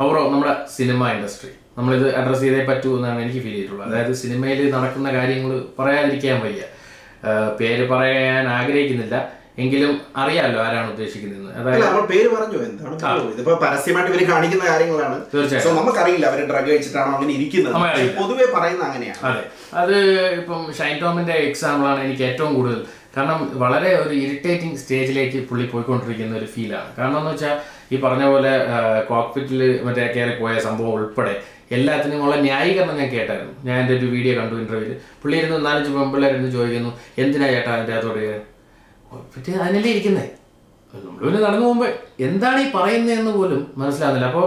അവറോ നമ്മുടെ cinema industry നമ്മളിത് address ചെയ്തേ പറ്റൂ എന്നാണ് എനിക്ക് ഫീൽ ചെയ്തിട്ടുള്ളത്. അതായത് സിനിമയിൽ നടക്കുന്ന കാര്യങ്ങൾ പറയാതിരിക്കാൻ വയ്യ. പേര് പറയാൻ ആഗ്രഹിക്കുന്നില്ല. എങ്കിലും അറിയാമല്ലോ ആരാണ് ഉദ്ദേശിക്കുന്നത്. അതായത് നമ്മൾ പേര് പറഞ്ഞു. എന്താണ് ഇപ്പൊ? ഇതിപ്പോ പരസ്യമായിട്ട് ഇവർ കാണിക്കുന്ന കാര്യങ്ങളാണ്. തീർച്ചയായും. നമുക്കറിയില്ല അവർ ഡ്രഗ് വെച്ചിട്ടാണോ അങ്ങനെ ഇരിക്കുന്നത്. പൊതുവേ പൊതുവെ പറയുന്ന അങ്ങനെയാണ്. അതെ. അത് ഇപ്പം ഷൈൻ ടോമിന്റെ എക്സാമ്പിൾ ആണ് എനിക്ക് ഏറ്റവും കൂടുതൽ കാരണം വളരെ ഒരു ഇറിറ്റേറ്റിംഗ് സ്റ്റേജിലേക്ക് പുള്ളി പോയിക്കൊണ്ടിരിക്കുന്ന ഒരു ഫീലാണ് കാരണം എന്ന് വെച്ചാൽ ഈ പറഞ്ഞ പോലെ കോക്പിറ്റിൽ മറ്റേ കയറി പോയ സംഭവം ഉൾപ്പെടെ എല്ലാത്തിനും ഉള്ള ന്യായീകരണം ഞാൻ കേട്ടായിരുന്നു. ഞാൻ എന്റെ ഒരു വീഡിയോ കണ്ടു ഇന്റർവ്യൂവിൽ പുള്ളി ഇരുന്ന് നാലഞ്ച് പെമ്പിള്ളേരുന്ന് ചോദിക്കുന്നു എന്തിനാ ചേട്ടാ അതിന്റെ അതോടെ കയറി? അതിനല്ലേ ഇരിക്കുന്നേ? പിന്നെ നടന്നു പോകുമ്പോൾ എന്താണ് ഈ പറയുന്നതെന്ന് പോലും മനസ്സിലാകുന്നില്ല. അപ്പോൾ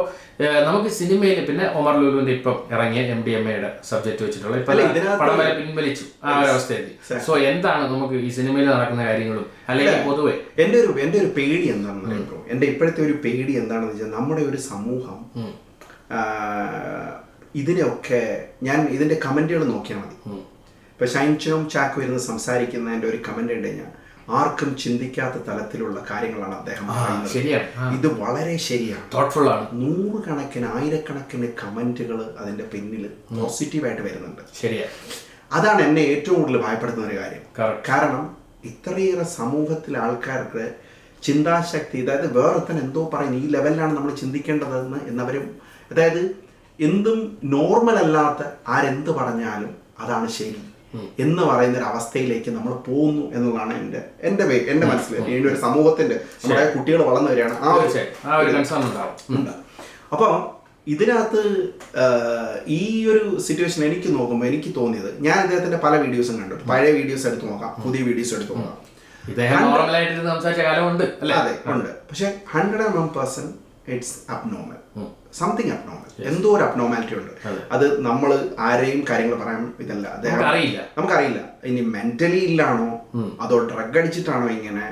നമുക്ക് സിനിമയിൽ പിന്നെ ഒമർ ലുലുവിന്റെ ഇപ്പം ഇറങ്ങിയ എം ഡി എം എയുടെ സബ്ജക്ട് വെച്ചിട്ടുള്ള ഇപ്പൊ പടം വരെ പിൻവലിച്ചു ആ ഒരു അവസ്ഥയെത്തി സോ എന്താണ് നമുക്ക് ഈ സിനിമയിൽ നടക്കുന്ന കാര്യങ്ങളും? അല്ലെങ്കിൽ പൊതുവെ? എന്റെ ഒരു എന്റെ ഒരു പേടി എന്താണെന്ന് പറയുമ്പോൾ എന്റെ ഇപ്പോഴത്തെ ഒരു പേടി എന്താണെന്ന് വെച്ചാൽ നമ്മുടെ ഒരു സമൂഹം ഇതിനെയൊക്കെ ഞാൻ ഇതിന്റെ കമന്റുകൾ നോക്കിയാൽ മതി. ഇപ്പൊ ചോം ചാക്കോ ഇരുന്ന് സംസാരിക്കുന്നതിന്റെ ഒരു കമന്റ് ഉണ്ട് കഴിഞ്ഞാൽ ആർക്കും ചിന്തിക്കാത്ത തലത്തിലുള്ള കാര്യങ്ങളാണ് അദ്ദേഹം പറയുന്നത്. ശരിയാണ്. ഇത് വളരെ ശരിയാണ്. തോട്ട്ഫുൾ ആണ്. നൂറുകണക്കിന് ആയിരക്കണക്കിന് കമന്റുകൾ അതിന്റെ പിന്നിൽ പോസിറ്റീവായിട്ട് വരുന്നുണ്ട്. ശരിയാ. അതാണ് എന്നെ ഏറ്റവും കൂടുതൽ ഭയപ്പെടുത്തുന്ന ഒരു കാര്യം. കാരണം ഇത്രയേറെ സമൂഹത്തിലെ ആൾക്കാർക്ക് ചിന്താശക്തി അതായത് വേറെ തന്നെ എന്തോ പറയുന്നു ഈ ലെവലിലാണ് നമ്മൾ ചിന്തിക്കേണ്ടതെന്ന് എന്നവരും അതായത് എന്തും നോർമൽ അല്ലാത്ത ആരെന്ത് പറഞ്ഞാലും അതാണ് ശരി. എന്ന് പറയുന്ന ഒരു അവസ്ഥയിലേക്ക് നമ്മൾ പോകുന്നു എന്നുള്ളതാണ് എന്റെ എന്റെ എന്റെ മനസ്സിൽ ഒരു സമൂഹത്തിന്റെ നമ്മുടെ കുട്ടികൾ വളർന്നു വരികയാണ് ആ ഒരു അപ്പം ഇതിനകത്ത് ഈ ഒരു സിറ്റുവേഷൻ എനിക്ക് നോക്കുമ്പോൾ എനിക്ക് തോന്നിയത് ഞാൻ അദ്ദേഹത്തിന്റെ പല വീഡിയോസും കണ്ടു. പഴയ വീഡിയോസ് എടുത്ത് നോക്കാം പുതിയ വീഡിയോസ് എടുത്ത് നോക്കാം. അതെ ഉണ്ട്. പക്ഷെ hundred and one percent it's abnormal something abnormal എന്തോ ഒരു അബ്നോർമാലിറ്റി ഉണ്ട്. അത്. നമ്മൾ ആരെയും കാര്യങ്ങൾ പറയാൻ ഇതല്ല. നമുക്കറിയില്ല. ഇനി മെന്റലി ഇല്ലാണോ? അതോ ഡ്രഗ് അടിച്ചിട്ടാണോ ഇങ്ങനെ?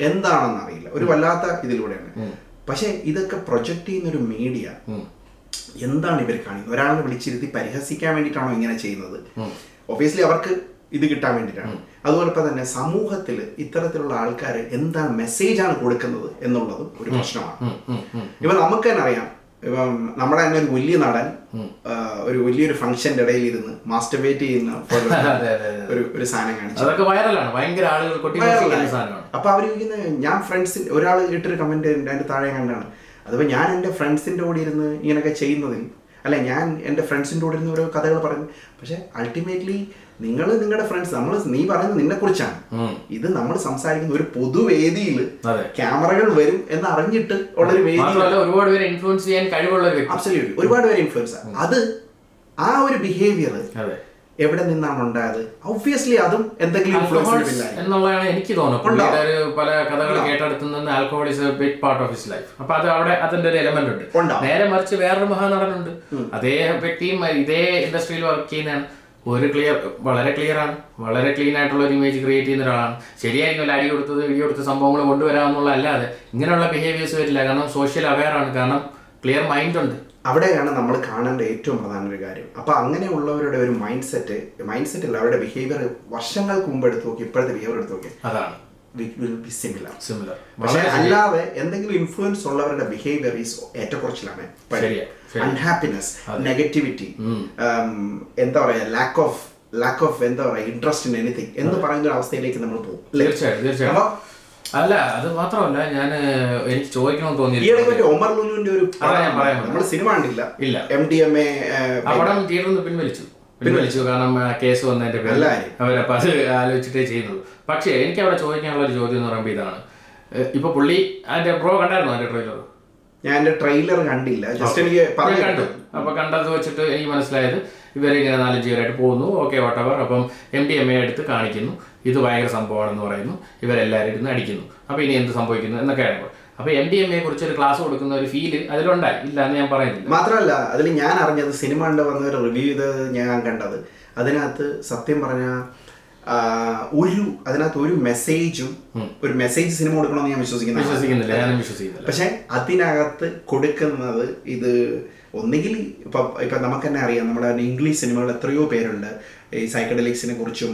എന്താണെന്ന് അറിയില്ല. ഒരു വല്ലാത്ത ഇതിലൂടെയാണ്. പക്ഷെ ഇതൊക്കെ പ്രൊജക്ട് ചെയ്യുന്ന ഒരു മീഡിയ എന്താണ് ഇവർ കാണിക്കുന്നത്? ഒരാളെ വിളിച്ചിരുത്തി പരിഹസിക്കാൻ വേണ്ടിയിട്ടാണോ ഇങ്ങനെ ചെയ്യുന്നത്? ഒബിയസ്ലി അവർക്ക് ഇത് കിട്ടാൻ വേണ്ടിയിട്ടാണ്. അതുപോലെ തന്നെ സമൂഹത്തിൽ ഇത്തരത്തിലുള്ള ആൾക്കാർ എന്താണ് മെസ്സേജാണ് കൊടുക്കുന്നത് എന്നുള്ളതും ഒരു പ്രശ്നമാണ്. ഇപ്പൊ നമുക്ക് തന്നെ അറിയാം. ഇപ്പം നമ്മുടെ തന്നെ ഒരു വലിയ നടൻ ഒരു വലിയൊരു ഫംഗ്ഷന്റെ ഇടയിൽ ഇരുന്ന് മാസ്റ്റർബേറ്റ് ചെയ്യുന്ന ഒരു ഒരു സാധനം കാണിച്ചു. അപ്പൊ അവർ ചോദിക്കുന്നത് ഞാൻ ഫ്രണ്ട്സിൽ ഒരാൾ ഇട്ടൊരു കമന്റ് അതിന്റെ താഴെ കണ്ടാണ്. അതിപ്പോ ഞാൻ എന്റെ ഫ്രണ്ട്സിന്റെ കൂടെ ഇരുന്ന് ഇങ്ങനെയൊക്കെ ചെയ്യുന്നതിൽ അല്ലെ ഞാൻ എന്റെ ഫ്രണ്ട്സിന്റെ കൂടെ ഇരുന്ന് ഓരോ കഥകൾ പറഞ്ഞു പക്ഷെ അൾട്ടിമേറ്റ്ലി നിങ്ങൾ നിങ്ങളുടെ ഫ്രണ്ട്സ് നമ്മൾ നീ പറയുന്നത് നിന്നെ കുറിച്ചാണ്. ഇത് നമ്മൾ സംസാരിക്കുന്ന ഒരു പൊതുവേദിയിൽ ക്യാമറകൾ വരും എന്ന് അറിഞ്ഞിട്ട് ഉള്ളൊരു വേദി. മാത്രമല്ല ഒരുപാട് പേര് ഇൻഫ്ലുവൻസ് ചെയ്യാൻ കഴിവുള്ള ഒരു വ്യക്തി. അബ്സല്യൂട്ട്ലി ഒരുപാട് പേര് ഇൻഫ്ലുവൻസ് അത് ആ ഒരു ബിഹേവിയർ എവിടെ നിന്നാണ് ഉണ്ടായത്? ഒബ്വിയസ്ലി അതും എന്തെങ്കിലും ഇൻഫ്ലുവൻസ് ആൽക്കഹോൾ എന്നുള്ളതാണ് എനിക്ക് തോന്നുന്നത്. പല കഥകൾ കേട്ടെടുത്തുന്ന alcohol is a big part of his life അപ്പൊ അത് അവിടെ അതിന്റെ ഒരു എലമെന്റ് ഉണ്ട്. നേരെ മറിച്ച് വേറൊരു മഹാനടനുണ്ട്. അതേ വ്യക്തിയും ഇതേ ഇൻഡസ്ട്രിയിൽ വർക്ക് ചെയ്യുന്നതാണ്. ഒരു ക്ലിയർ വളരെ ക്ലിയർ ആണ്. വളരെ ക്ലീൻ ആയിട്ടുള്ള ഒരു ഇമേജ് ക്രിയേറ്റ് ചെയ്യുന്ന ഒരാളാണ്. ശരിയായിരിക്കും അടി കൊടുത്തത് വീഡിയോ കൊടുത്ത സംഭവങ്ങൾ കൊണ്ടുവരാമെന്നുള്ള അല്ലാതെ ഇങ്ങനെയുള്ള ബിഹേവിയേഴ്സ് വരില്ല. കാരണം സോഷ്യൽ അവയർ ആണ്. കാരണം ക്ലിയർ മൈൻഡ് ഉണ്ട്. അവിടെയാണ് നമ്മൾ കാണേണ്ട ഏറ്റവും പ്രധാന ഒരു കാര്യം. അപ്പൊ അങ്ങനെയുള്ളവരുടെ ഒരു മൈൻഡ് സെറ്റ് മൈൻഡ് സെറ്റ് അല്ല അവരുടെ ബിഹേവിയർ വർഷങ്ങൾക്ക് മുമ്പ് എടുത്ത് നോക്കി ഇപ്പോഴത്തെ ബിഹേവിയർ എടുത്ത് നോക്കി. അതാണ്. വിൽ ബി സിമിലർ സിമിലർ പക്ഷെ അല്ലാതെ എന്തെങ്കിലും ഇൻഫ്ലുവൻസ് ഉള്ളവരുടെ ബിഹേവിയർ ഈസ് ഏറ്റക്കുറച്ചിലാണ്. അൺഹാപ്പിനെസ് നെഗറ്റിവിറ്റി എന്താ പറയാ ലാക്ക് ഓഫ് ലാക്ക് ഓഫ് എന്താ പറയാ ഇൻട്രസ്റ്റ് ഇൻ എനിത്തിങ് എന്ന് പറയുന്ന ഒരു അവസ്ഥയിലേക്ക് നമ്മൾ പോകും? തീർച്ചയായും തീർച്ചയായും അല്ല അത് മാത്രമല്ല ഞാൻ എനിക്ക് ചോദിക്കണമെന്ന് തോന്നി ഒമർ ലുലുവിന്റെ ഒരു നമ്മൾ സിനിമ കണ്ടില്ല. ഇല്ല. എം ഡി എം എ പടം തിയേറ്ററിൽ നിന്ന് പിൻവലിച്ചു. പിൻവലിച്ചു. കാരണം കേസ് വന്നതിന്റെ പേരിൽ നല്ല അത് ആലോചിച്ചിട്ടേ ചെയ്യുന്നുള്ളൂ. പക്ഷേ എനിക്ക് അവിടെ ചോദിക്കാനുള്ള ഒരു ചോദ്യം എന്ന് പറയുമ്പോൾ ഇതാണ് ഇപ്പൊ പുള്ളി അതിന്റെ ബ്രോ കണ്ടായിരുന്നു അതിന്റെ ട്രെയിലർ ഞാൻ എന്റെ ട്രെയിലർ കണ്ടില്ല. ജസ്റ്റ് എനിക്ക് പറഞ്ഞു കണ്ടു. അപ്പൊ കണ്ടത് വെച്ചിട്ട് എനിക്ക് മനസ്സിലായത് ഇവരിങ്ങനെ നാലഞ്ച് പേരായിട്ട് പോകുന്നു. ഓക്കെ വട്ടവർ അപ്പം എം ഡി എം എ എടുത്ത് കാണിക്കുന്നു. ഇത് ഭയങ്കര സംഭവമാണെന്ന് പറയുന്നു. ഇവരെല്ലാവരും ഇരുന്ന് അടിക്കുന്നു. അപ്പൊ ഇനി എന്ത് സംഭവിക്കുന്നു എന്നൊക്കെയാണ് അപ്പൊ എം ഡി എം എ കുറിച്ച് ഒരു ക്ലാസ് കൊടുക്കുന്ന ഒരു ഫീൽ അതിലുണ്ടായി. ഇല്ല എന്ന് ഞാൻ പറയുന്നില്ല. മാത്രമല്ല അതിൽ ഞാൻ അറിഞ്ഞത് സിനിമ കണ്ട് ഒരു റിവ്യൂ ചെയ്തത് ഞാൻ കണ്ടത്. അതിനകത്ത് സത്യം പറഞ്ഞ ഒരു അതിനകത്ത് ഒരു മെസ്സേജും ഒരു മെസ്സേജ് സിനിമ കൊടുക്കണമെന്ന് ഞാൻ വിശ്വസിക്കുന്നു വിശ്വസിക്കുന്നില്ല ഞാനും വിശ്വസിക്കുന്നില്ല. പക്ഷെ അതിനകത്ത് കൊടുക്കുന്നത് ഇത് ഒന്നുകിൽ ഇപ്പൊ ഇപ്പൊ നമുക്ക് തന്നെ അറിയാം നമ്മുടെ ഇംഗ്ലീഷ് സിനിമകൾ എത്രയോ പേരുണ്ട്. ഈ സൈക്കഡലിക്സിനെ കുറിച്ചും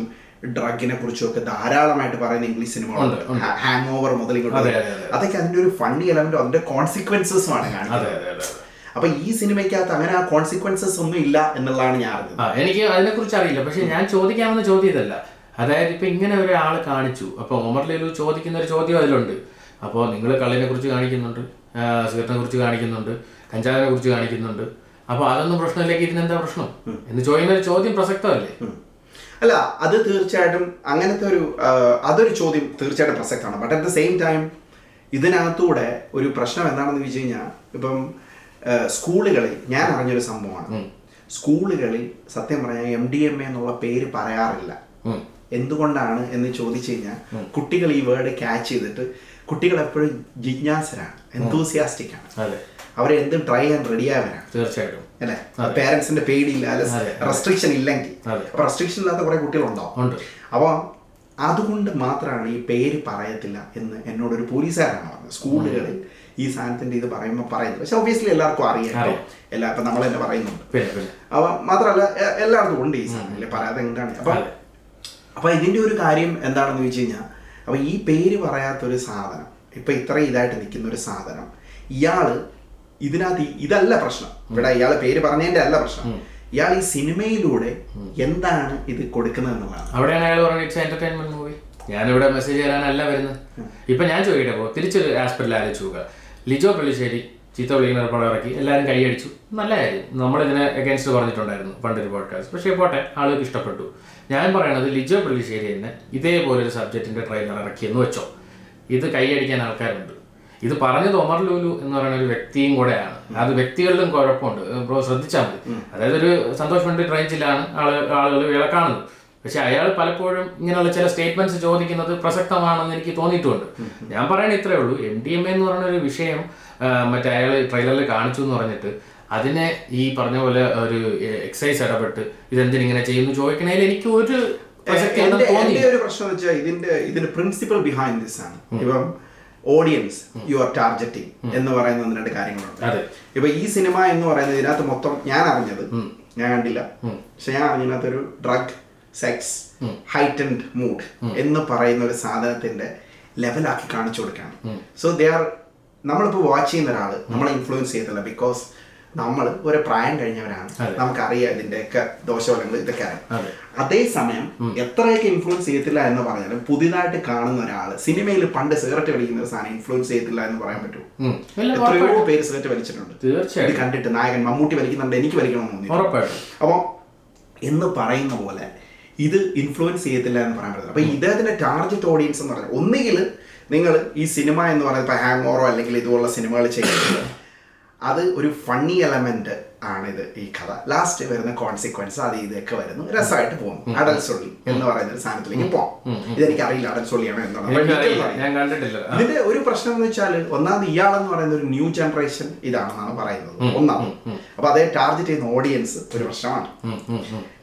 ഡ്രഗിനെ കുറിച്ചും ഒക്കെ ധാരാളമായിട്ട് പറയുന്ന ഇംഗ്ലീഷ് സിനിമകളുണ്ട്. ഹാങ് ഓവർ മുതൽ ഇങ്ങോട്ട്. അതൊക്കെ അതിന്റെ ഒരു ഫണ്ണി എലമെന്റും അതിന്റെ കോൺസിക്വൻസസുമാണ് ആണ് കാണുന്നത് അപ്പൊ ഈ സിനിമയ്ക്കകത്ത് അങ്ങനെ ആ കോൺസിക്വൻസസ് ഒന്നും ഇല്ല എന്നുള്ളതാണ് ഞാൻ അറിഞ്ഞത്. എനിക്ക് എനിക്ക് അതിനെക്കുറിച്ച് അറിയില്ല. പക്ഷെ ഞാൻ ചോദിക്കാമെന്ന് ചോദ്യം ഇതല്ല. അതായത് ഇപ്പൊ ഇങ്ങനെ ഒരാൾ കാണിച്ചു. അപ്പോൾ ഓമർ ലേലു ചോദിക്കുന്ന ഒരു ചോദ്യം അതിലുണ്ട്. അപ്പോൾ നിങ്ങൾ കള്ളിനെ കുറിച്ച് കാണിക്കുന്നുണ്ട് സിഗരറ്റിനെ കുറിച്ച് കാണിക്കുന്നുണ്ട് കഞ്ചാവിനെ കുറിച്ച് കാണിക്കുന്നുണ്ട്. അപ്പോൾ അതൊന്നും പ്രശ്നമില്ലെങ്കിൽ ഇതിനെന്താ പ്രശ്നം? എന്ന് ചോദിക്കുന്ന ഒരു ചോദ്യം പ്രസക്തമല്ലേ? അല്ല അത് തീർച്ചയായിട്ടും അങ്ങനത്തെ ഒരു അതൊരു ചോദ്യം തീർച്ചയായിട്ടും പ്രസക്തമാണ്. But at the same time ഇതിനകത്തൂടെ ഒരു പ്രശ്നം എന്താണെന്ന് വെച്ച് കഴിഞ്ഞാൽ ഇപ്പം സ്കൂളുകളിൽ ഞാൻ അറിഞ്ഞൊരു സംഭവമാണ്. സ്കൂളുകളിൽ സത്യം പറഞ്ഞാൽ എം ഡി എം എ എന്നുള്ള പേര് പറയാറില്ല. എന്തുകൊണ്ടാണ് എന്ന് ചോദിച്ചു കഴിഞ്ഞാൽ കുട്ടികൾ ഈ വേർഡ് ക്യാച്ച് ചെയ്തിട്ട് കുട്ടികൾ എപ്പോഴും ജിജ്ഞാസരാണ് എന്തൂസിയാസ്റ്റിക് ആണ്. അവരെ എന്തും ട്രൈ ചെയ്യാൻ റെഡി റെഡിയായവരാണ് തീർച്ചയായിട്ടും. അല്ലെ? പേരൻസിന്റെ പേടിയില്ല അല്ലെ? റെസ്ട്രിക്ഷൻ ഇല്ലെങ്കിൽ. അപ്പൊ റെസ്ട്രിക്ഷൻ ഇല്ലാത്ത കുറെ കുട്ടികളുണ്ടാവും അപ്പോൾ അതുകൊണ്ട് മാത്രമാണ് ഈ പേര് പറയത്തില്ല എന്ന് എന്നോട് ഒരു പോലീസുകാരാണ് പറഞ്ഞത്. സ്കൂളുകളിൽ ഈ സാധനത്തിന്റെ ഇത് പറയുമ്പോൾ പറയുന്നത്. പക്ഷെ ഒബിയസ്ലി എല്ലാവർക്കും അറിയാം എല്ലാവർക്കും. എല്ലാ ഇപ്പൊ നമ്മൾ തന്നെ പറയുന്നുണ്ട് അപ്പൊ മാത്രമല്ല എല്ലാവർക്കും എല്ലായിടത്തും ഉണ്ട് ഈ സാധനം. അല്ലേ പറയാതെ എന്താണ്? അപ്പൊ അതെ. അപ്പൊ ഇതിന്റെ ഒരു കാര്യം എന്താണെന്ന് വെച്ച് കഴിഞ്ഞാൽ അപ്പൊ ഈ പേര് പറയാത്തൊരു സാധനം ഇപ്പൊ ഇത്ര ഇതായിട്ട് നിൽക്കുന്ന ഒരു സാധനം ഇയാൾ ഇതിനകത്ത് ഇതല്ല പ്രശ്നം. ഇവിടെ ഇയാൾ പേര് പറഞ്ഞതിന്റെ അല്ല പ്രശ്നം. ഇയാൾ ഈ സിനിമയിലൂടെ എന്താണ് ഇത് കൊടുക്കുന്നത് എന്നുള്ളതാണ്. അവിടെയാണ് അയാൾ പറഞ്ഞ ഇറ്റ്സ് എന്റർടൈൻമെന്റ് മൂവി ഞാനിവിടെ മെസ്സേജ് തരാനല്ല വരുന്നത്. ഇപ്പൊ ഞാൻ ചോദിക്കട്ടെ തിരിച്ചൊരു ആസ്പെക്റ്റിൽ ആലോചിച്ച് നോക്കുക ലിജോ പള്ളിശ്ശേരി ചീത്ത വിളിക്കുന്ന ഏർപ്പാട് ഇറക്കി എല്ലാവരും കൈയടിച്ചു നല്ല കാര്യം നമ്മളിതിനെ അഗേൻസ്റ്റ് പറഞ്ഞിട്ടുണ്ടായിരുന്നു പണ്ടൊരു പോഡ്കാസ്റ്റ് പക്ഷേ പോട്ടെ ആളുകൾക്ക് ഇഷ്ടപ്പെട്ടു. ഞാൻ പറയണത് ലിജോ പള്ളിശ്ശേരി തന്നെ ഇതേപോലെ ഒരു സബ്ജക്റ്റിന്റെ ട്രെയിലർ ഇറക്കിയെന്ന് വെച്ചോ. ഇത് കൈയടിക്കാൻ ആൾക്കാരുണ്ട്. ഇത് പറഞ്ഞത് ഒമർ ലൂലു എന്ന് പറയുന്ന ഒരു വ്യക്തിയും കൂടെയാണ്. അത് വ്യക്തികളിലും കുഴപ്പമുണ്ട്. ബ്രോ ശ്രദ്ധിച്ചാൽ മതി. അതായത് ഒരു സന്തോഷ് ട്രെയിൻ ചില്ലാണ് ആൾ ആളുകൾ ഇയാളെ കാണുന്നത് പക്ഷെ അയാൾ പലപ്പോഴും ഇങ്ങനെയുള്ള ചില സ്റ്റേറ്റ്മെന്റ്സ് ചോദിക്കുന്നത് പ്രസക്തമാണെന്ന് എനിക്ക് തോന്നിയിട്ടുണ്ട്. ഞാൻ പറയണ ഇത്രേ ഉള്ളൂ. എം ഡി എം എന്ന് പറയുന്ന ഒരു വിഷയം മറ്റേ അയാൾ ട്രെയിലറിൽ കാണിച്ചു എന്ന് പറഞ്ഞിട്ട് അതിനെ ഈ പറഞ്ഞ പോലെ ഒരു എക്സൈസ് ഇടപെട്ട് ഇതെന്തിനിങ്ങനെ ചെയ്യുന്നു ചോദിക്കണേൽ എനിക്ക് ഒരു പ്രസക്തി എന്റെ തോന്നി ഒരു പ്രശ്നം വെച്ചാൽ ഇതിന്റെ ഇതിന്റെ പ്രിൻസിപ്പൽ ബിഹൈൻഡ് ദിസ് ആണ്. ഇപ്പം ഓഡിയൻസ് യു ആർ ടാർജറ്റിംഗ് എന്ന് പറയുന്ന ഒന്ന് രണ്ട് കാര്യങ്ങളുണ്ട്. അതെ. ഇപ്പൊ ഈ സിനിമ എന്ന് പറയുന്നത് ഇതിനകത്ത് മൊത്തം ഞാൻ അറിഞ്ഞത് ഞാൻ കണ്ടില്ല. പക്ഷെ ഞാൻ അറിഞ്ഞതിനകത്ത് ഒരു ഡ്രഗ് സെക്സ് ഹൈറ്റൻഡ് മൂഡ് എന്ന് പറയുന്ന ഒരു സാധനത്തിന്റെ ലെവലാക്കി കാണിച്ചു കൊടുക്കുകയാണ്. സോ ദേ ആർ നമ്മളിപ്പോൾ വാച്ച് ചെയ്യുന്ന ഒരാൾ നമ്മളെ ഇൻഫ്ലുവൻസ് ചെയ്യത്തില്ല ബിക്കോസ് നമ്മൾ ഒരു പ്രായം കഴിഞ്ഞവരാണ്. നമുക്കറിയാം ഇതിന്റെയൊക്കെ ദോഷഫലങ്ങൾ ഇതൊക്കെ അറിയാം. അതെ. അതേസമയം എത്രയൊക്കെ ഇൻഫ്ലുവൻസ് ചെയ്യത്തില്ല എന്ന് പറഞ്ഞാലും പുതിയതായിട്ട് കാണുന്ന ഒരാൾ സിനിമയിൽ പണ്ട് സിഗരറ്റ് വലിക്കുന്ന ഒരു സാധനം ഇൻഫ്ലുവൻസ് ചെയ്യത്തില്ല എന്ന് പറയാൻ പറ്റുമോ. എത്രയോ പേര് സിഗരറ്റ് വലിച്ചിട്ടുണ്ട്. ഇത് കണ്ടിട്ട് നായകൻ മമ്മൂട്ടി വലിക്കുന്നുണ്ട് എനിക്ക് വലിക്കണമെന്ന് തോന്നി അപ്പൊ എന്ന് പറയുന്ന പോലെ ഇത് ഇൻഫ്ലുവൻസ് ചെയ്യത്തില്ല എന്ന് പറയാൻ പറ്റില്ല അപ്പൊ ഇദ്ദേഹത്തിന്റെ ടാർജറ്റ് ഓഡിയൻസ് എന്ന് പറഞ്ഞാൽ ഒന്നുകിൽ നിങ്ങൾ ഈ സിനിമ എന്ന് പറയുന്നത് ഹാങ് ഓറോ അല്ലെങ്കിൽ ഇതുപോലുള്ള സിനിമകൾ ചെയ്യുന്നത് അത് ഒരു ഫണ്ണി എലമെന്റ് ആണ് ഇത് ഈ കഥ. ലാസ്റ്റ് വരുന്ന കോൺസിക്വൻസ് അത് ഇതൊക്കെ വരുന്നു. രസമായിട്ട് പോകുന്നു. അടൽസൊള്ളി എന്ന് പറയുന്ന ഒരു സാധനത്തിലേക്ക് പോകാം ഇതെനിക്ക് അറിയില്ല അടൽസൊള്ളിയാണോ കണ്ടിട്ടില്ല. ഇതിന്റെ ഒരു പ്രശ്നം എന്ന് വെച്ചാൽ ഒന്നാമത് ഇയാളെന്ന് പറയുന്ന ഒരു ന്യൂ ജനറേഷൻ ഇതാണെന്നാണ് പറയുന്നത്. ഒന്നാമത്. അപ്പൊ അതേ ടാർഗറ്റ് ചെയ്യുന്ന ഓഡിയൻസ് ഒരു പ്രശ്നമാണ്.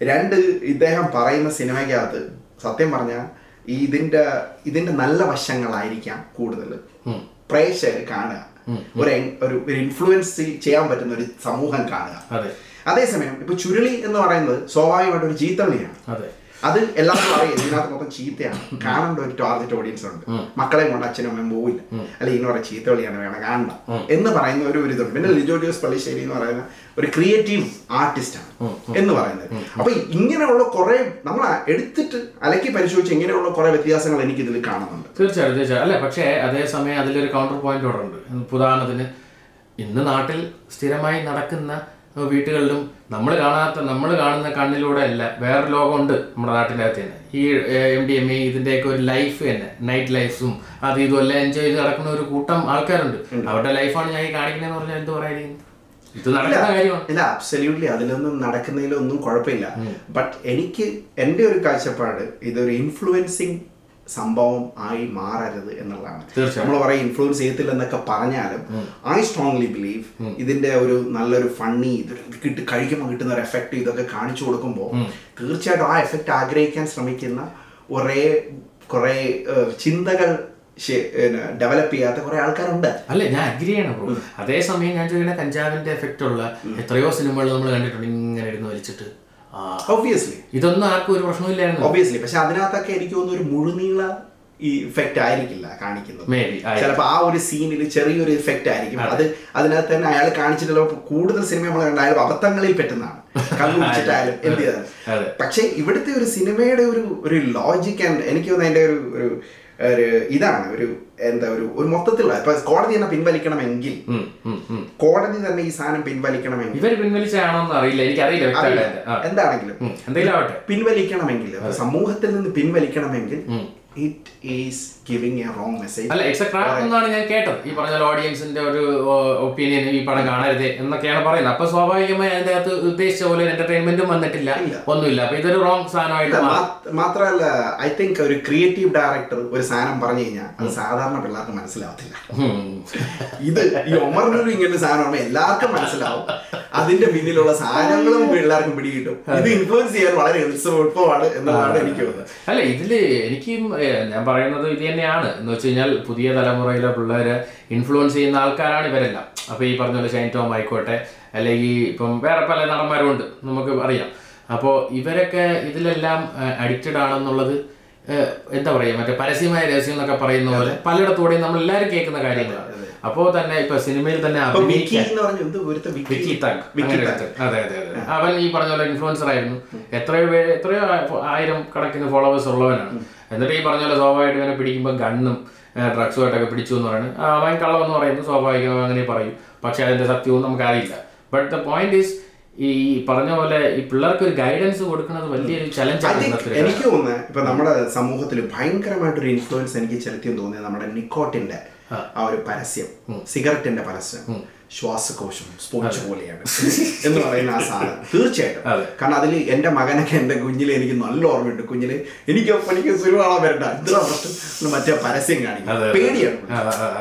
രണ്ട് ഇദ്ദേഹം പറയുന്ന സിനിമയ്ക്കകത്ത് സത്യം പറഞ്ഞാൽ ഈ ഇതിന്റെ ഇതിന്റെ നല്ല വശങ്ങളായിരിക്കാം കൂടുതൽ. പ്രേക്ഷകർ കാണുക. ഒരു ഒരു ഇൻഫ്ലുവൻസ് ചെയ്യാൻ പറ്റുന്ന ഒരു സമൂഹം കാണുക. അതെ. അതേസമയം ഇപ്പൊ ചുരുളി എന്ന് പറയുന്നത് സ്വാഭാവികമായിട്ട് ഒരു ചീത്തവിളിയാണ് അതെ എല്ലാവർക്കും പറയും ഇതിനകത്ത് മൊത്തം ചീത്തയാണ്. കാണേണ്ട ഒരു ടാർഗറ്റ് ഓഡിയൻസ് ഉണ്ട്. മക്കളെ കൊണ്ട് അച്ഛനും അമ്മയും പോവില്ല. അല്ലെ ഇങ്ങനെ ചീത്ത വെളിയാണ് വേണം കാണണ്ട. എന്ന് പറയുന്ന ഒരു ഇതുണ്ട്. പിന്നെ ലിജോ ജോസ് പള്ളിശ്ശേരി എന്ന് പറയുന്ന ഒരു ക്രിയേറ്റീവ് ആർട്ടിസ്റ്റ് ആണ് എന്ന് പറയുന്നത്. അപ്പൊ ഇങ്ങനെയുള്ള കുറെ നമ്മൾ എടുത്തിട്ട് അലക്കി പരിശോധിച്ച് ഇങ്ങനെയുള്ള കുറെ വ്യത്യാസങ്ങൾ എനിക്ക് ഇതിൽ കാണുന്നുണ്ട്. തീർച്ചയായിട്ടും തീർച്ചയായും അല്ലെ പക്ഷേ അതേസമയം അതിലൊരു കൗണ്ടർ പോയിന്റ് ഉണ്ട്. ഉദാഹരണത്തിന് ഇന്ന് നാട്ടിൽ സ്ഥിരമായി നടക്കുന്ന വീട്ടുകളിലും നമ്മൾ കാണാത്ത നമ്മൾ കാണുന്ന കണ്ണിലൂടെ അല്ല വേറെ ലോകമുണ്ട് നമ്മുടെ നാട്ടിനകത്ത് തന്നെ. ഈ എം ഡി എം എ ഇതിന്റെയൊക്കെ ഒരു ലൈഫ് തന്നെ. നൈറ്റ് ലൈഫും അത് ഇതും എല്ലാം എൻജോയ് ചെയ്ത് നടക്കുന്ന ഒരു കൂട്ടം ആൾക്കാരുണ്ട്. അവരുടെ ലൈഫാണ് ഞാൻ ഈ കാണിക്കുന്നതെന്ന് പറഞ്ഞാൽ എന്ത് പറയുന്നത് ഇത് നടക്കുന്ന കാര്യമാണ്. ഇല്ല അബ്സല്യൂട്ട്ലി അതിലൊന്നും നടക്കുന്നതിലൊന്നും കുഴപ്പമില്ല. ബട്ട് എനിക്ക് എന്റെ ഒരു കാഴ്ചപ്പാട് ഇതൊരു ഇൻഫ്ലുവൻസിങ് സംഭവം ആയി മാറരുത് എന്നുള്ളതാണ്. നമ്മൾ പറയും ഇൻഫ്ലുവൻസ് ചെയ്യത്തില്ല എന്നൊക്കെ പറഞ്ഞാലും ഐ സ്ട്രോങ്ലി ബിലീവ് ഇതിന്റെ ഒരു നല്ലൊരു ഫണ്ണി ഇത് കിട്ടി കഴിക്കുമ്പോൾ കിട്ടുന്ന ഒരു എഫക്റ്റ് ഇതൊക്കെ കാണിച്ചു കൊടുക്കുമ്പോൾ തീർച്ചയായിട്ടും ആ എഫക്റ്റ് ആഗ്രഹിക്കാൻ ശ്രമിക്കുന്ന ഒരേ കുറെ ചിന്തകൾ ഡെവലപ്പ് ചെയ്യാത്ത കുറെ ആൾക്കാരുണ്ട്. അല്ല ഞാൻ അഗ്രി ചെയ്യണം ബ്രോ അതേസമയം ഞാൻ ചോദിക്കുന്ന കഞ്ചാവിന്റെ എഫക്റ്റ് ഉള്ള എത്രയോ സിനിമകൾ നമ്മൾ കണ്ടിട്ടുണ്ട്. ഇങ്ങനെ ഇരുന്ന് വലിച്ചിട്ട്. ഒബ്വിയസ്ലി ഇതൊന്നും ആർക്കും ഒരു പ്രശ്നമില്ലായിരുന്നു ഒബ്വിയസ്ലി പക്ഷെ അതിനകത്തൊക്കെ എനിക്ക് തോന്നുന്നു ഒരു മുഴുനീള ഈ ഇഫക്റ്റ് ആയിരിക്കില്ല കാണിക്കുന്നത്. ചിലപ്പോ ചിലപ്പോൾ ആ ഒരു സീനിൽ ചെറിയൊരു ഇഫക്റ്റ് ആയിരിക്കും. അത്. അതിനകത്ത് തന്നെ അയാൾ കാണിച്ചിട്ടുള്ള കൂടുതൽ സിനിമ നമ്മൾ കണ്ട അയാൾ അബദ്ധങ്ങളിൽ പറ്റുന്നതാണ് കണ്ടുപിടിച്ചിട്ടായാലും എന്ത് ചെയ്താലും. പക്ഷെ ഇവിടുത്തെ ഒരു സിനിമയുടെ ഒരു ഒരു ലോജിക് ആൻഡ് എനിക്ക് തോന്നുന്നു അതിന്റെ ഒരു ഒരു ഇതാണ് ഒരു എന്താ ഒരു ഒരു മൊത്തത്തിലുള്ള ഇപ്പൊ കോടതി തന്നെ പിൻവലിക്കണമെങ്കിൽ. കോടതി തന്നെ ഈ സാധനം പിൻവലിക്കണമെങ്കിൽ ഇവർ പിൻവലിച്ചാണോന്ന് അറിയില്ല എനിക്ക്. എന്താണെങ്കിലും എന്തെങ്കിലും പിൻവലിക്കണമെങ്കിൽ സമൂഹത്തിൽ നിന്ന് പിൻവലിക്കണമെങ്കിൽ. It is giving a wrong message അല്ല ഇറ്റ്സ് എ ക്രാപ്പ് എന്നാണ് ഞാൻ കേട്ടത്. ഈ പറഞ്ഞ ഓഡിയൻസിന്റെ ഒരു ഒപ്പീനിയൻ ഈ പടം കാണരുത് എന്നൊക്കെയാണ് പറയുന്നത്. അപ്പൊ സ്വാഭാവികമായി അതിന്റെ അകത്ത് ഉദ്ദേശിച്ച പോലെ എന്റർടൈൻമെന്റും വന്നിട്ടില്ല. ഒന്നുമില്ല. അപ്പൊ ഇതൊരു റോങ് സാധനമായിട്ട് മാത്രമല്ല ഐ തിങ്ക് ഒരു ക്രിയേറ്റീവ് ഡയറക്ടർ ഒരു സാധനം പറഞ്ഞു കഴിഞ്ഞാൽ അത് സാധാരണ പിള്ളേർക്ക് മനസ്സിലാവത്തില്ല. ഇത് ഈ ഒമറിനൊരു ഇങ്ങനെ സാധനമാണ് എല്ലാവർക്കും മനസ്സിലാവും. അതിന്റെ പിന്നിലുള്ള സാധനങ്ങളും പിള്ളേർക്കും പിടികിട്ടും. ഇത് ഇൻഫ്ലുവൻസ് ചെയ്യാൻ വളരെ എളുപ്പമാണ് എന്നുള്ളതാണ് എനിക്ക് തോന്നുന്നത്. അല്ല ഇതിൽ എനിക്കും ഞാൻ പറയുന്നത് ഇത് തന്നെയാണ്. എന്ന് വെച്ച് കഴിഞ്ഞാൽ പുതിയ തലമുറയിലെ പിള്ളേരെ ഇൻഫ്ലുവൻസ് ചെയ്യുന്ന ആൾക്കാരാണ് ഇവരെല്ലാം. അപ്പൊ ഈ പറഞ്ഞ പോലെ ഷൈൻ ടോം ആയിക്കോട്ടെ അല്ലെങ്കിൽ ഇപ്പം വേറെ പല നടന്മാരും ഉണ്ട് നമുക്ക് അറിയാം. അപ്പോൾ ഇവരൊക്കെ ഇതിലെല്ലാം അഡിക്റ്റഡ് ആണെന്നുള്ളത് എന്താ പറയുക മറ്റേ പരസ്യമായ രഹസ്യം എന്നൊക്കെ പറയുന്ന പോലെ പലയിടത്തൂടെയും നമ്മൾ എല്ലാവരും കേൾക്കുന്ന കാര്യങ്ങളാണ്. അപ്പോൾ തന്നെ ഇപ്പൊ സിനിമയിൽ തന്നെ അപ്പൊ. അതെ അതെ അതെ. അവൻ ഈ പറഞ്ഞ പോലെ ഇൻഫ്ലുവൻസർ ആയിരുന്നു. എത്രയോ പേര് എത്രയോ ആയിരം കണക്കിന് ഫോളോവേഴ്സ് ഉള്ളവനാണ്. എന്നിട്ട് ഈ പറഞ്ഞ പോലെ സ്വാഭാവികമായിട്ട് ഇവനെ പിടിക്കുമ്പോൾ ഗണ്ണും ഡ്രഗ്സുമായിട്ടൊക്കെ പിടിച്ചു എന്ന് പറയുന്നത് അവൻ കള്ളമെന്ന് പറയുന്നത് സ്വാഭാവികമായി അങ്ങനെ പറയും. പക്ഷെ അതിന്റെ സത്യവും നമുക്കറിയില്ല. ബട്ട് ദ പോയിന്റ് ഈസ് ഈ പറഞ്ഞ പോലെ ഈ പിള്ളേർക്ക് ഒരു ഗൈഡൻസ് കൊടുക്കുന്നത് വലിയൊരു ചലഞ്ച് ചലഞ്ചാണ് എനിക്ക് തോന്നുന്നത് ഇപ്പൊ നമ്മുടെ സമൂഹത്തിൽ ഭയങ്കരമായിട്ടൊരു ഇൻഫ്ലുവൻസ് എനിക്ക് ചെലുത്തിയെന്ന് തോന്നിയത് നമ്മുടെ നിക്കോട്ടിന്റെ ആ. ഒരു പരസ്യം സിഗരറ്റിന്റെ പരസ്യം. ശ്വാസകോശം സ്പോഞ്ച് പോലെയാണ്. എന്ന് പറയുന്ന ആ സാധനം. തീർച്ചയായിട്ടും. കാരണം അതിൽ എന്റെ മകനൊക്കെ എന്റെ കുഞ്ഞിൽ എനിക്ക് നല്ല ഓർമ്മയുണ്ട്. കുഞ്ഞിൽ എനിക്ക് എനിക്ക് സുരുവാളാൻ വരണ്ട. ഇത്ര പ്രശ്നം. മറ്റേ പരസ്യം കാണിക്കും. പേടിയാണ്.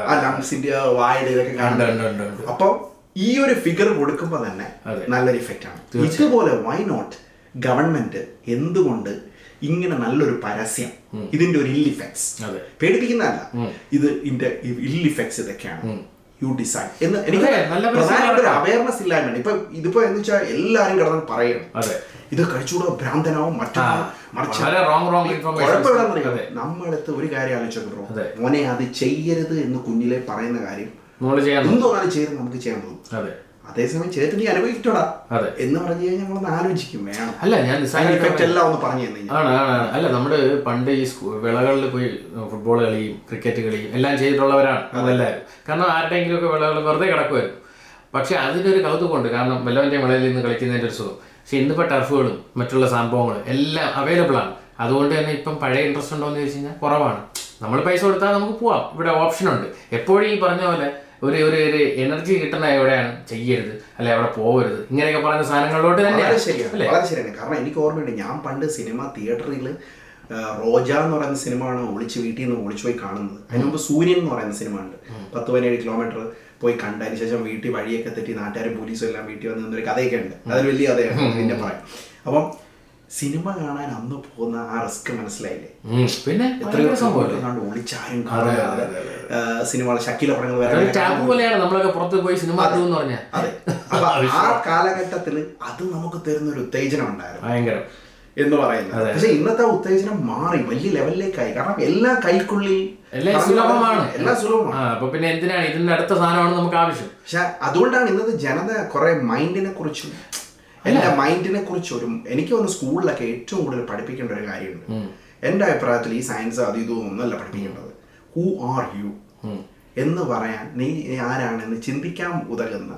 ആ, ലംസിന്റെ വായുടെ ഇതൊക്കെ കാണുന്നുണ്ട് കാണുന്നത്. ഉണ്ട്, ഉണ്ട്, ഉണ്ട്. അപ്പൊ ഈ ഒരു ഫിഗർ കൊടുക്കുമ്പോൾ തന്നെ നല്ലൊരു ഇഫക്റ്റ് ആണ്. ഇതുപോലെ വൈ നോട്ട് ഗവൺമെന്റ് എന്തുകൊണ്ട് ഇങ്ങനെ നല്ലൊരു പരസ്യം ഇതിന്റെ ഒരു ഇൽ ഇഫക്ട്സ് പേടിപ്പിക്കുന്നതല്ല. ഇത് ഇതിന്റെ ഇൽ ഇഫക്ട്സ് ഇതൊക്കെയാണ്. യു ഡിസൈഡ് എന്ന് എനിക്ക് പ്രധാനമായിട്ട് ഒരു അവയർനെസ് ഇല്ലായ്മയാണ് ഇപ്പൊ ഇതിപ്പോ എന്ന് വെച്ചാൽ എല്ലാരും കിടന്ന് പറയണം. ഇത് കഴിച്ചുകൂടെ ഭ്രാന്തനാവും മറ്റൊന്നാവും മറിച്ച് വളരെ റോങ് റോങ് ഇൻഫർമേഷൻ കുഴപ്പമില്ലെന്നറിയോ നമ്മളടുത്ത് ഒരു കാര്യം ആലോചിച്ചോ. മോനെ അത് ചെയ്യരുത് എന്ന് കുഞ്ഞിലെ പറയുന്ന കാര്യം എന്തോ എന്തോന്നാലും ചെയ്ത് നമുക്ക് ചെയ്യാൻ അതെ. അതേസമയം ചെയ്തിട്ട് നീ അനുഭവിക്കട്ടോടാ. എന്ന് പറഞ്ഞു കഴിഞ്ഞാൽ നമ്മളൊന്ന് ആലോചിക്കും വേണം. അല്ല ഞാൻ സൈഡ് ഇഫക്റ്റ് എല്ലാം ഒന്ന് പറഞ്ഞു തന്നെ ആണ് ആണ്. അല്ല നമ്മുടെ പണ്ട് ഈ വിളകളിൽ പോയി ഫുട്ബോൾ കളിയും ക്രിക്കറ്റ് കളിയും എല്ലാം ചെയ്തിട്ടുള്ളവരാണ് അതെല്ലാവരും കാരണം ആരുടെയെങ്കിലും ഒക്കെ വിളകൾ വെറുതെ കിടക്കുമായിരുന്നു. പക്ഷെ അതിന്റെ ഒരു കൗതുകമുണ്ട്. കാരണം വല്ലവന്റെ വിളയിൽ നിന്ന് കളിക്കുന്നതിന്റെ ഒരു സുഖം. പക്ഷെ ഇന്നിപ്പോൾ ടർഫുകളും മറ്റുള്ള സംഭവങ്ങളും എല്ലാം അവൈലബിൾ ആണ്. അതുകൊണ്ട് തന്നെ ഇപ്പം പഴയ ഇൻട്രസ്റ്റ് ഉണ്ടോ എന്ന് ചോദിച്ചു കഴിഞ്ഞാൽ കുറവാണ്. നമ്മൾ പൈസ കൊടുത്താൽ നമുക്ക് പോവാം. ഇവിടെ ഓപ്ഷൻ ഉണ്ട്. എപ്പോഴും ഈ പറഞ്ഞ പോലെ ഒരു ഒരു ഒരു എനർജി കിട്ടുന്ന എവിടെയാണ്? ചെയ്യരുത്. അല്ലെ അവിടെ പോകരുത് ഇങ്ങനെയൊക്കെ പറയുന്ന സാധനങ്ങളിലോട്ട് തന്നെ ശരിയാണ് വളരെ ശരിയാണ്. കാരണം എനിക്ക് ഓർമ്മയുണ്ട് ഞാൻ പണ്ട് സിനിമ തിയേറ്ററിൽ റോജ എന്ന് പറയുന്ന സിനിമയാണ് ഒളിച്ച് വീട്ടിൽ നിന്ന് ഒളിച്ചു പോയി കാണുന്നത്. അതിന് മുമ്പ് സൂര്യൻ എന്ന് പറയുന്ന സിനിമ ഉണ്ട് പത്ത് പതിനേഴ് കിലോമീറ്റർ പോയി കണ്ടതിന് ശേഷം വീട്ടിൽ വഴിയൊക്കെ തെറ്റി നാട്ടുകാരും പോലീസും എല്ലാം വീട്ടിൽ വന്ന് നിന്നൊരു കഥയൊക്കെ ഉണ്ട് അതൊരു വലിയ കഥയാണ് പിന്നെ പറയാം അപ്പം സിനിമ കാണാൻ അന്ന് പോകുന്ന ആ റിസ്ക് മനസ്സിലായില്ലേ. പിന്നെ എത്രയോ ഒളിച്ചാരും കാണാതെ സിനിമകൾ ഷക്കീല പടങ്ങൾ ടാബു പോലെയാണ് നമ്മളൊക്കെ പുറത്ത് പോയി സിനിമ എന്ന് പറഞ്ഞാൽ അതെ. അപ്പൊ ആ കാലഘട്ടത്തിൽ അത് നമുക്ക് തരുന്ന ഒരു ഉത്തേജനം ഉണ്ടായിരുന്നു. ഭയങ്കരം. എന്ന് പറയുന്നത്. പക്ഷെ ഇന്നത്തെ ഉത്തേജനം മാറി വലിയ ലെവലിലേക്കായി. കാരണം എല്ലാം കൈക്കുള്ളിൽ എല്ലാം സുലഭമാണ്. എല്ലാം സുലഭമാണ്. അപ്പൊ പിന്നെ എന്തിനാണ് ഇതിന്റെ അടുത്ത സാധനമാണ് നമുക്ക് ആവശ്യം. പക്ഷെ അതുകൊണ്ടാണ് ഇന്നത്തെ ജനത കുറെ മൈൻഡിനെ കുറിച്ചും എന്റെ മൈൻഡിനെ കുറിച്ച് ഒരു എനിക്ക് തോന്നുന്നു സ്കൂളിലൊക്കെ ഏറ്റവും കൂടുതൽ പഠിപ്പിക്കേണ്ട ഒരു കാര്യമുണ്ട്. എന്റെ അഭിപ്രായത്തിൽ ഈ സയൻസ് അത് ഇതും ഒന്നല്ല പഠിപ്പിക്കേണ്ടത്. ഹൂ ആർ യു എന്ന് പറയാൻ നീ ആരാണെന്ന് ചിന്തിക്കാൻ ഉതകുന്ന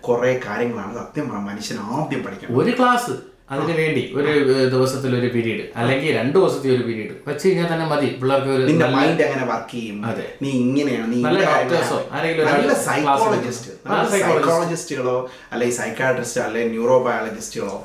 കുറെ കാര്യങ്ങളാണ് സത്യം മനുഷ്യൻ ആദ്യം പഠിക്കണം ഒരു ക്ലാസ് അതിന് വേണ്ടി ഒരു ദിവസത്തിൽ ഒരു പീരീഡ് അല്ലെങ്കിൽ രണ്ടു ദിവസത്തെ ഒരു പീരീഡ്. വെച്ച് കഴിഞ്ഞാൽ തന്നെ മതി. പിള്ളേർക്ക് ഒരു നിന്റെ മൈൻഡ് എങ്ങനെ വർക്ക് ചെയ്യും? അതെ. നീ ഇങ്ങനെയാണ്? നീ നല്ല ഡോക്ടേഴ്സോ. ആരെങ്കിലും നല്ല സൈക്കോളജിസ്റ്റ്. സൈക്കോളജിസ്റ്റുകളോ അല്ലെങ്കിൽ സൈക്കാട്രിസ്റ്റ് അല്ലെങ്കിൽ ന്യൂറോ ബയോളജിസ്റ്റുകളോ.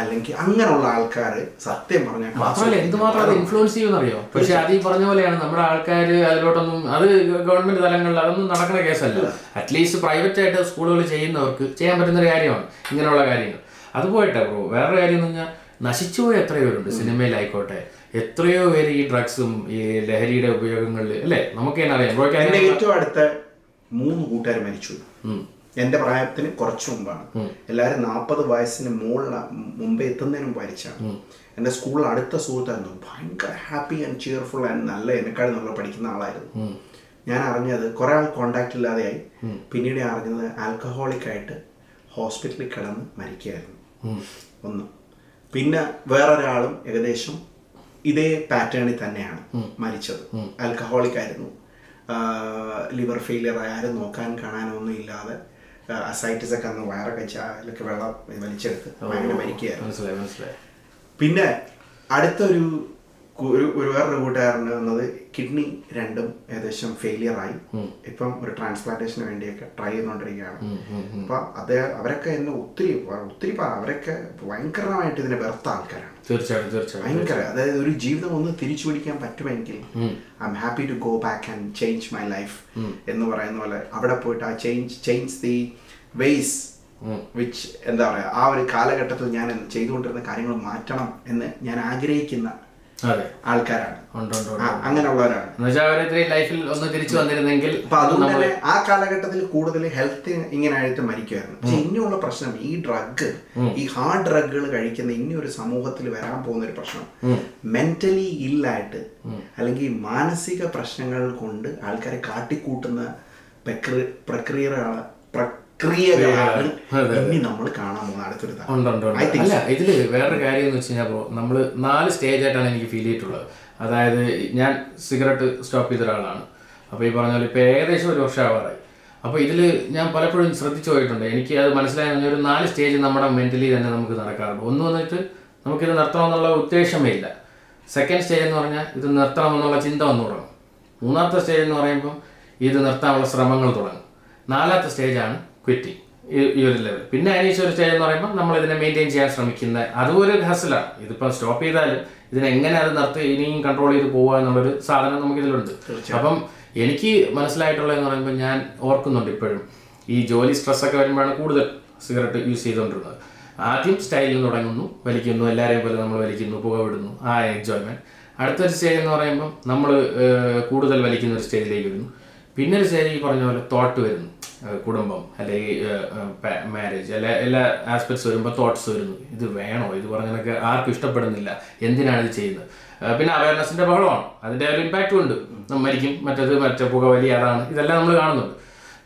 അല്ലെങ്കിൽ അങ്ങനെയുള്ള ആൾക്കാർ സത്യം പറഞ്ഞാൽ മാത്രമല്ല എന്തുമാത്രം അത് ഇൻഫ്ലുവൻസ് ചെയ്യുമെന്നറിയോ? പക്ഷെ അത് ഈ പറഞ്ഞ പോലെയാണ് നമ്മുടെ ആൾക്കാർ അതിലോട്ടൊന്നും അത് ഗവൺമെന്റ് തലങ്ങളിൽ അതൊന്നും നടക്കുന്ന കേസല്ല. അറ്റ്ലീസ്റ്റ് പ്രൈവറ്റ് ആയിട്ട് സ്കൂളുകൾ ചെയ്യുന്നവർക്ക് ചെയ്യാൻ പറ്റുന്ന ഒരു കാര്യമാണ് ഇങ്ങനെയുള്ള കാര്യങ്ങൾ. അത് പോയിട്ടെ ബ്രോ വേറൊരു കാര്യം എന്ന് പറഞ്ഞാൽ നശിച്ചുപോയ എത്രയോ പേരുണ്ട് സിനിമയിലായിക്കോട്ടെ. എത്രയോ പേര് ഈ ഡ്രഗ്സും ഈ ലഹരിയുടെ ഉപയോഗങ്ങളിൽ അല്ലേ? നമുക്ക് തന്നെ അറിയാം. ബ്രോയ്ക്ക് ഏറ്റവും അടുത്ത മൂന്ന് കൂട്ടുകാർ മരിച്ചു. എന്റെ പ്രായത്തിന് കുറച്ച് മുമ്പാണ്. എല്ലാവരും നാൽപ്പത് വയസ്സിന് മുകളിൽ മുമ്പേ എത്തുന്നതിന് മുമ്പ് മരിച്ചാണ്. എന്റെ സ്കൂളിൽ അടുത്ത സുഹൃത്തായിരുന്നു. ഭയങ്കര ഹാപ്പി ആൻഡ് ചിയർഫുൾ ആൻഡ് നല്ല എന്നെക്കാൾ നല്ല പഠിക്കുന്ന ആളായിരുന്നു. ഞാൻ അറിഞ്ഞത് കുറേ ആൾ കോണ്ടാക്ട് ഇല്ലാതെയായി. പിന്നീട് അറിഞ്ഞത് ആൽക്കഹോളിക് ആയിട്ട് ഹോസ്പിറ്റലിൽ കിടന്ന് മരിക്കുകയായിരുന്നു. ഒന്ന്. പിന്നെ വേറൊരാളും ഏകദേശം ഇതേ പാറ്റേണിൽ തന്നെയാണ് മരിച്ചത്. ആൽക്കഹോളിക് ആയിരുന്നു. ലിവർ ഫെയിലിയർ ആരും നോക്കാൻ കാണാനൊന്നും ഇല്ലാതെ അസൈറ്റിസ് ഒക്കെ അന്ന് വയറൊക്കെ അതിലൊക്കെ വെള്ളം വലിച്ചെടുത്ത് അങ്ങനെ മരിക്കുകയായിരുന്നു. പിന്നെ അടുത്തൊരു ഒരു ഒരു വേറൊരു കൂട്ടുകാരന് വന്നത് കിഡ്നി രണ്ടും ഏകദേശം ഫെയിലിയർ ആയി. ഇപ്പം ഒരു ട്രാൻസ്പ്ലാന്റേഷന് വേണ്ടിയൊക്കെ ട്രൈ ചെയ്തുകൊണ്ടിരിക്കുകയാണ്. അപ്പൊ അത് അവരൊക്കെ എന്നെ ഒത്തിരി ഒത്തിരി അവരൊക്കെ ഭയങ്കരമായിട്ട് ഇതിനെ വെറുത്ത ആൾക്കാരാണ്. തീർച്ചയായിട്ടും തീർച്ചയായിട്ടും ഭയങ്കര അതായത് ഒരു ജീവിതം ഒന്ന് തിരിച്ചു പിടിക്കാൻ പറ്റുമെങ്കിൽ I'm happy to go back and change my life എന്ന് പറയുന്ന പോലെ അവിടെ പോയിട്ട് ആ change change the ways which എന്താ പറയാ ആ ഒരു കാലഘട്ടത്തിൽ ഞാൻ ചെയ്തുകൊണ്ടിരുന്ന കാര്യങ്ങൾ മാറ്റണം എന്ന് ഞാൻ ആഗ്രഹിക്കുന്ന ആൾക്കാരാണ്. അങ്ങനെയുള്ളവരാണ്. ലൈഫിൽ ഒന്ന് തിരിച്ചു വന്നിരുന്നെങ്കിൽ അപ്പൊ അതുകൊണ്ട് തന്നെ ആ കാലഘട്ടത്തിൽ കൂടുതൽ ഹെൽത്ത് ഇങ്ങനെ ആയിട്ട് മരിക്കുമായിരുന്നു പക്ഷെ ഇനിയുള്ള പ്രശ്നം ഈ ഡ്രഗ് ഈ ഹാർഡ് ഡ്രഗുകൾ കഴിക്കുന്ന ഇനി ഒരു സമൂഹത്തിൽ വരാൻ പോകുന്ന ഒരു പ്രശ്നം മെന്റലി ഇല്ലായിട്ട് അല്ലെങ്കിൽ മാനസിക പ്രശ്നങ്ങൾ കൊണ്ട് ആൾക്കാരെ കാട്ടിക്കൂട്ടുന്ന പ്രക്രി- പ്രക്രിയകളാണ് ഇനി നമ്മൾ കാണാൻ പോകുന്ന അടുത്തൊരു അല്ല ഇതിൽ വേറൊരു കാര്യം എന്ന് വെച്ച് കഴിഞ്ഞാൽ ബ്രോ നമ്മൾ നാല് സ്റ്റേജ് ആയിട്ടാണ് എനിക്ക് ഫീൽ ചെയ്തിട്ടുള്ളത്. അതായത് ഞാൻ സിഗരറ്റ് സ്റ്റോപ്പ് ചെയ്ത ഒരാളാണ്. അപ്പോൾ ഈ പറഞ്ഞ പോലെ ഇപ്പോൾ ഏകദേശം ഒരു വർഷം ആവാറായി അപ്പോൾ ഇതിൽ ഞാൻ പലപ്പോഴും ശ്രദ്ധിച്ചു പോയിട്ടുണ്ട്. എനിക്ക് അത് മനസ്സിലായ ഒരു നാല് സ്റ്റേജ് നമ്മുടെ മെന്റലി തന്നെ നമുക്ക് നടക്കാറുണ്ട്. ഒന്ന് വന്നിട്ട് നമുക്കിത് നിർത്തണമെന്നുള്ള ഉദ്ദേശമേ ഇല്ല. സെക്കൻഡ് സ്റ്റേജ് എന്ന് പറഞ്ഞാൽ ഇത് നിർത്തണമെന്നുള്ള ചിന്ത വന്നു തുടങ്ങും. മൂന്നാമത്തെ സ്റ്റേജ് എന്ന് പറയുമ്പോൾ ഇത് നിർത്താനുള്ള ശ്രമങ്ങൾ തുടങ്ങും. നാലാമത്തെ സ്റ്റേജാണ് ക്വിറ്റിംഗ് ഈ ഒരു ലെവൽ പിന്നെ അനീഷ് ഒരു സ്റ്റേജ് എന്ന് പറയുമ്പോൾ നമ്മൾ ഇതിനെ മെയിന്റെയിൻ ചെയ്യാൻ ശ്രമിക്കുന്ന അതും ഒരു ഹസലാണ് ഇതിപ്പോൾ സ്റ്റോപ്പ് ചെയ്താലും ഇതിനെങ്ങനെ അത് നിർത്തി ഇനിയും കൺട്രോൾ ചെയ്ത് പോവുക എന്നുള്ളൊരു സാധനം നമുക്കിതിലുണ്ട്. അപ്പം എനിക്ക് മനസ്സിലായിട്ടുള്ളതെന്ന് പറയുമ്പോൾ ഞാൻ ഓർക്കുന്നുണ്ട് ഇപ്പോഴും. ഈ ജോലി സ്ട്രെസ്സൊക്കെ വരുമ്പോഴാണ് കൂടുതൽ സിഗരറ്റ് യൂസ് ചെയ്തുകൊണ്ടിരുന്നത് ആദ്യം സ്റ്റൈലിൽ തുടങ്ങുന്നു വലിക്കുന്നു എല്ലാവരെയും പോലെ നമ്മൾ വലിക്കുന്നു പുക വിടുന്നു ആ എൻജോയ്മെന്റ് അടുത്തൊരു സ്റ്റേജ് എന്ന് പറയുമ്പോൾ നമ്മൾ കൂടുതൽ വലിക്കുന്ന ഒരു സ്റ്റേജിലേക്ക് വരുന്നു. പിന്നെ ഒരു സ്റ്റേജ് ഈ പറഞ്ഞ പോലെ തോട്ട് വരുന്നു. കുടുംബം അല്ലെങ്കിൽ മാരേജ് അല്ലെ എല്ലാ ആസ്പെക്ട്സ് വരുമ്പോൾ തോട്ട്സ് വരുന്നു. ഇത് വേണോ? ഇത് പറഞ്ഞതൊക്കെ ആർക്കും ഇഷ്ടപ്പെടുന്നില്ല. എന്തിനാണ് ഇത് ചെയ്യുന്നത്? പിന്നെ അവയർനെസ്സിന്റെ ബഹളമാണ്. അതിന്റെ ഒരു ഇമ്പാക്റ്റും ഉണ്ട്. മരിക്കും. മറ്റത് മറ്റേ പുക വലിയ അതാണ് ഇതെല്ലാം നമ്മൾ കാണുന്നുണ്ട്.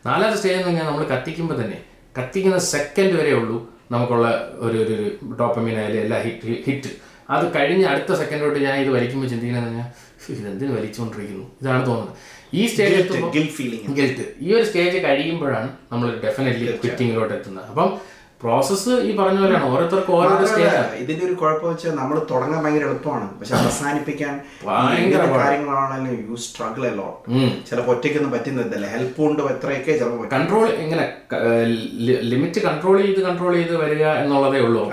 നാലാമത്തെ സ്റ്റേജ് എന്ന് പറഞ്ഞാൽ നമ്മൾ കത്തിക്കുമ്പോൾ തന്നെ കത്തിക്കുന്ന സെക്കൻഡ് വരെ ഉള്ളൂ നമുക്കുള്ള ഒരു ഒരു ഡോപ്പമീൻ ആയാലും എല്ലാ ഹിറ്റ് ഹിറ്റ് അത് കഴിഞ്ഞ് അടുത്ത സെക്കൻഡ് തൊട്ട് ഞാൻ ഇത് വലിക്കുമ്പോൾ ചിന്തിക്കുന്നത് പറഞ്ഞാൽ ഇതെന്തിനു വലിച്ചുകൊണ്ടിരിക്കുന്നു? ഇതാണ് തോന്നുന്നത്. ഈ സ്റ്റേജ് എത്തുമ്പോൾ ഗിൽ ഫീലിംഗ് ഗിൽറ്റ് ഈ ഒരു സ്റ്റേജ് കഴിയുമ്പോഴാണ് നമ്മൾ ഡെഫിനറ്റ്ലി ക്വിറ്റിങ്ങിലോട്ട് എത്തുന്നത്. അപ്പം പ്രോസസ്സ് ഈ പറഞ്ഞ പോലെയാണ്. ഓരോരുത്തർക്കും ഓരോ സ്റ്റേജ് ആണ് ഇതിന്റെ ഒരു കുഴപ്പം വെച്ചാൽ നമ്മൾ തുടങ്ങാൻ ഭയങ്കര എളുപ്പമാണ്. പക്ഷെ അവസാനിപ്പിക്കാൻ ഭയങ്കര കാര്യങ്ങളാണല്ലോ യു സ്ട്രഗിൾ അല്ലോ ചിലപ്പോൾ ഒറ്റയ്ക്കൊന്നും പറ്റുന്നില്ല ഹെൽപ്പ് ഉണ്ട് എത്രയൊക്കെ ചിലപ്പോൾ കൺട്രോൾ എങ്ങനെ ലിമിറ്റ് കൺട്രോൾ ചെയ്ത് കൺട്രോൾ ചെയ്ത് വരിക എന്നുള്ളതേ ഉള്ളൂ.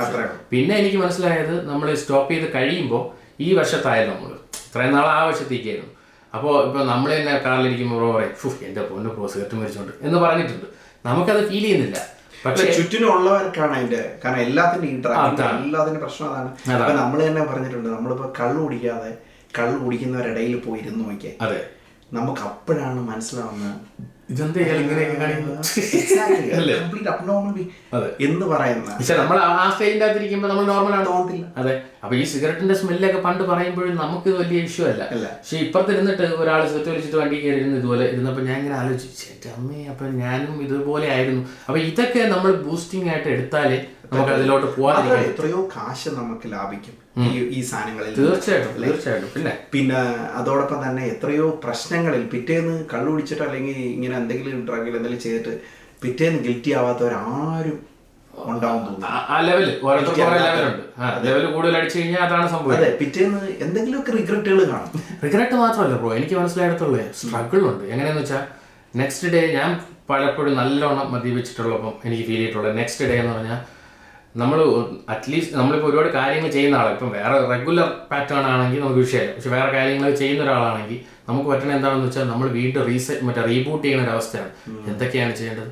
പിന്നെ എനിക്ക് മനസ്സിലായത് നമ്മൾ സ്റ്റോപ്പ് ചെയ്ത് കഴിയുമ്പോൾ ഈ വശത്തായാലും നമ്മൾ ഇത്രയും നാൾ ആ വശത്തേക്കായിരുന്നു അപ്പോൾ ഇപ്പോൾ നമ്മൾ തന്നെ കാറിലിരിക്കുമ്പോൾ ബ്രോ പറയും ഫു എന്റെ പൊന്നു ബ്രോ സിഗരറ്റ് മരിച്ചോണ്ട് എന്ന് പറഞ്ഞിട്ടുണ്ട്. നമുക്കത് ഫീൽ ചെയ്യുന്നില്ല. പക്ഷേ ചുറ്റിനുള്ളവർക്കാണ് അതിന്റെ കാരണം എല്ലാത്തിന്റെയും ഇൻട്രാക്ട് എല്ലാത്തിന്റെ എല്ലാത്തിനും പ്രശ്നം അതാണ്. അപ്പൊ നമ്മൾ തന്നെ പറഞ്ഞിട്ടുണ്ട് നമ്മളിപ്പോ കള്ളു കുടിക്കാതെ കള്ളു കുടിക്കുന്നവരിടയിൽ പോയി നോക്കിയാൽ നോക്കിയേ. അതെ. നമുക്ക് അപ്പോഴാണ് മനസ്സിലാവുന്നത് ഇതെന്താ ഇങ്ങനെയൊക്കെ. എന്ന് പറയുന്ന പക്ഷെ നമ്മൾ ആ അകത്തിരിക്കുമ്പോൾ നമ്മൾ നോർമലാണ് അതെ. അപ്പൊ ഈ സിഗരറ്റിന്റെ സ്മെല്ലൊക്കെ പണ്ട് പറയുമ്പോഴും നമുക്ക് ഇത് വലിയ ഇഷ്യൂ അല്ല. അല്ല. പക്ഷെ ഇപ്പത്തിരുന്നിട്ട് ഒരാൾ സിഗരറ്റ് വലിച്ചിട്ട് വണ്ടി കയറിയിരുന്നു ഇരുന്ന് ഇതുപോലെ ഇരുന്നപ്പോൾ ഞാൻ ഇങ്ങനെ ആലോചിച്ചു അമ്മേ അപ്പൊ ഞാനും ഇതുപോലെ ആയിരുന്നു. അപ്പൊ ഇതൊക്കെ നമ്മൾ ബൂസ്റ്റിംഗ് ആയിട്ട് എടുത്താലേ നമുക്ക് അതിലോട്ട് പോകാൻ എത്രയോ കാശ് നമുക്ക് ലാഭിക്കും. ഈ ഈ സാധനങ്ങളിൽ തീർച്ചയായിട്ടും തീർച്ചയായിട്ടും. പിന്നെ പിന്നെ അതോടൊപ്പം തന്നെ എത്രയോ പ്രശ്നങ്ങളിൽ പിറ്റേന്ന് കള്ളു കുടിച്ചിട്ട് അല്ലെങ്കിൽ ഇങ്ങനെ എന്തെങ്കിലും ഡ്രഗിൽ എന്തെങ്കിലും ചെയ്തിട്ട് പിറ്റേന്ന് ഗിൽറ്റി ആവാത്തവരാരും അതെ. പിറ്റേന്ന് എന്തെങ്കിലുമൊക്കെ റിഗ്രറ്റുകൾ കാണും. റിഗ്രറ്റ് മാത്രമല്ല ബ്രോ എനിക്ക് മനസ്സിലായിടത്തുള്ളൂ സ്ട്രഗിൾ ഉണ്ട്. എങ്ങനെയാന്ന് വെച്ചാൽ നെക്സ്റ്റ് ഡേ ഞാൻ പലപ്പോഴും നല്ലോണം മദ്യപിച്ചിട്ടുള്ളപ്പം എനിക്ക് ഫീൽ ചെയ്തിട്ടുള്ളത്. നെക്സ്റ്റ് ഡേ എന്ന് പറഞ്ഞാൽ നമ്മൾ അറ്റ്ലീസ്റ്റ് നമ്മളിപ്പോൾ ഒരുപാട് കാര്യങ്ങൾ ചെയ്യുന്ന ആളാണ് ഇപ്പം വേറെ റെഗുലർ പാറ്റേൺ ആണെങ്കിൽ നമുക്ക് വിഷയമില്ല പക്ഷെ വേറെ കാര്യങ്ങൾ ചെയ്യുന്ന ഒരാളാണെങ്കിൽ നമുക്ക് പറ്റണ എന്താണെന്ന് വെച്ചാൽ നമ്മൾ വീണ്ടും റീസെറ്റ് മറ്റേ റീബൂട്ട് ചെയ്യുന്ന ഒരു അവസ്ഥയാണ്. എന്തൊക്കെയാണ് ചെയ്യേണ്ടത്?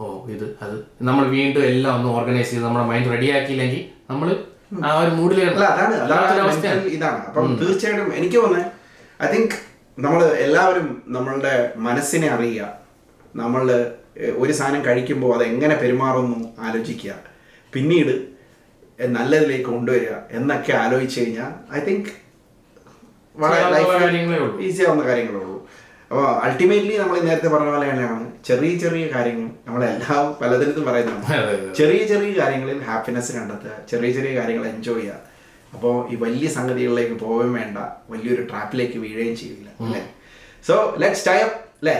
ഓ ഇത് അത്. നമ്മൾ വീണ്ടും എല്ലാം ഒന്ന് ഓർഗനൈസ് ചെയ്ത് നമ്മുടെ മൈൻഡ് റെഡിയാക്കിയില്ലെങ്കിൽ നമ്മൾ ആ ഒരു മൂഡിൽ ഇതാണ്. അപ്പം തീർച്ചയായിട്ടും എനിക്ക് തോന്നുന്നത് ഐ തിങ്ക് നമ്മൾ എല്ലാവരും നമ്മളുടെ മനസ്സിനെ അറിയുക. നമ്മൾ ഒരു സാധനം കഴിക്കുമ്പോൾ അത് എങ്ങനെ പെരുമാറുന്നു ആലോചിക്കുക. പിന്നീട് നല്ലതിലേക്ക് കൊണ്ടുവരിക എന്നൊക്കെ ആലോചിച്ച് കഴിഞ്ഞാൽ ഐ തിങ്ക് ഈസി ആവുന്ന കാര്യങ്ങളേ ഉള്ളൂ. അപ്പോൾ അൾട്ടിമേറ്റ്ലി നമ്മൾ നേരത്തെ പറഞ്ഞ പോലെ തന്നെയാണ് ചെറിയ ചെറിയ കാര്യങ്ങൾ നമ്മളെല്ലാം പലതരത്തിലും പറയുന്നതാണ് അതെ. ചെറിയ ചെറിയ കാര്യങ്ങളിൽ ഹാപ്പിനെസ് കണ്ടെത്തുക ചെറിയ ചെറിയ കാര്യങ്ങൾ എൻജോയ് ചെയ്യുക. അപ്പോൾ ഈ വലിയ സംഗതികളിലേക്ക് പോവുകയും വേണ്ട വലിയൊരു ട്രാപ്പിലേക്ക് വീഴുകയും ചെയ്യില്ല അല്ലേ? സോ ലെറ്റ്സ് ടൈ അപ്പ് അല്ലേ?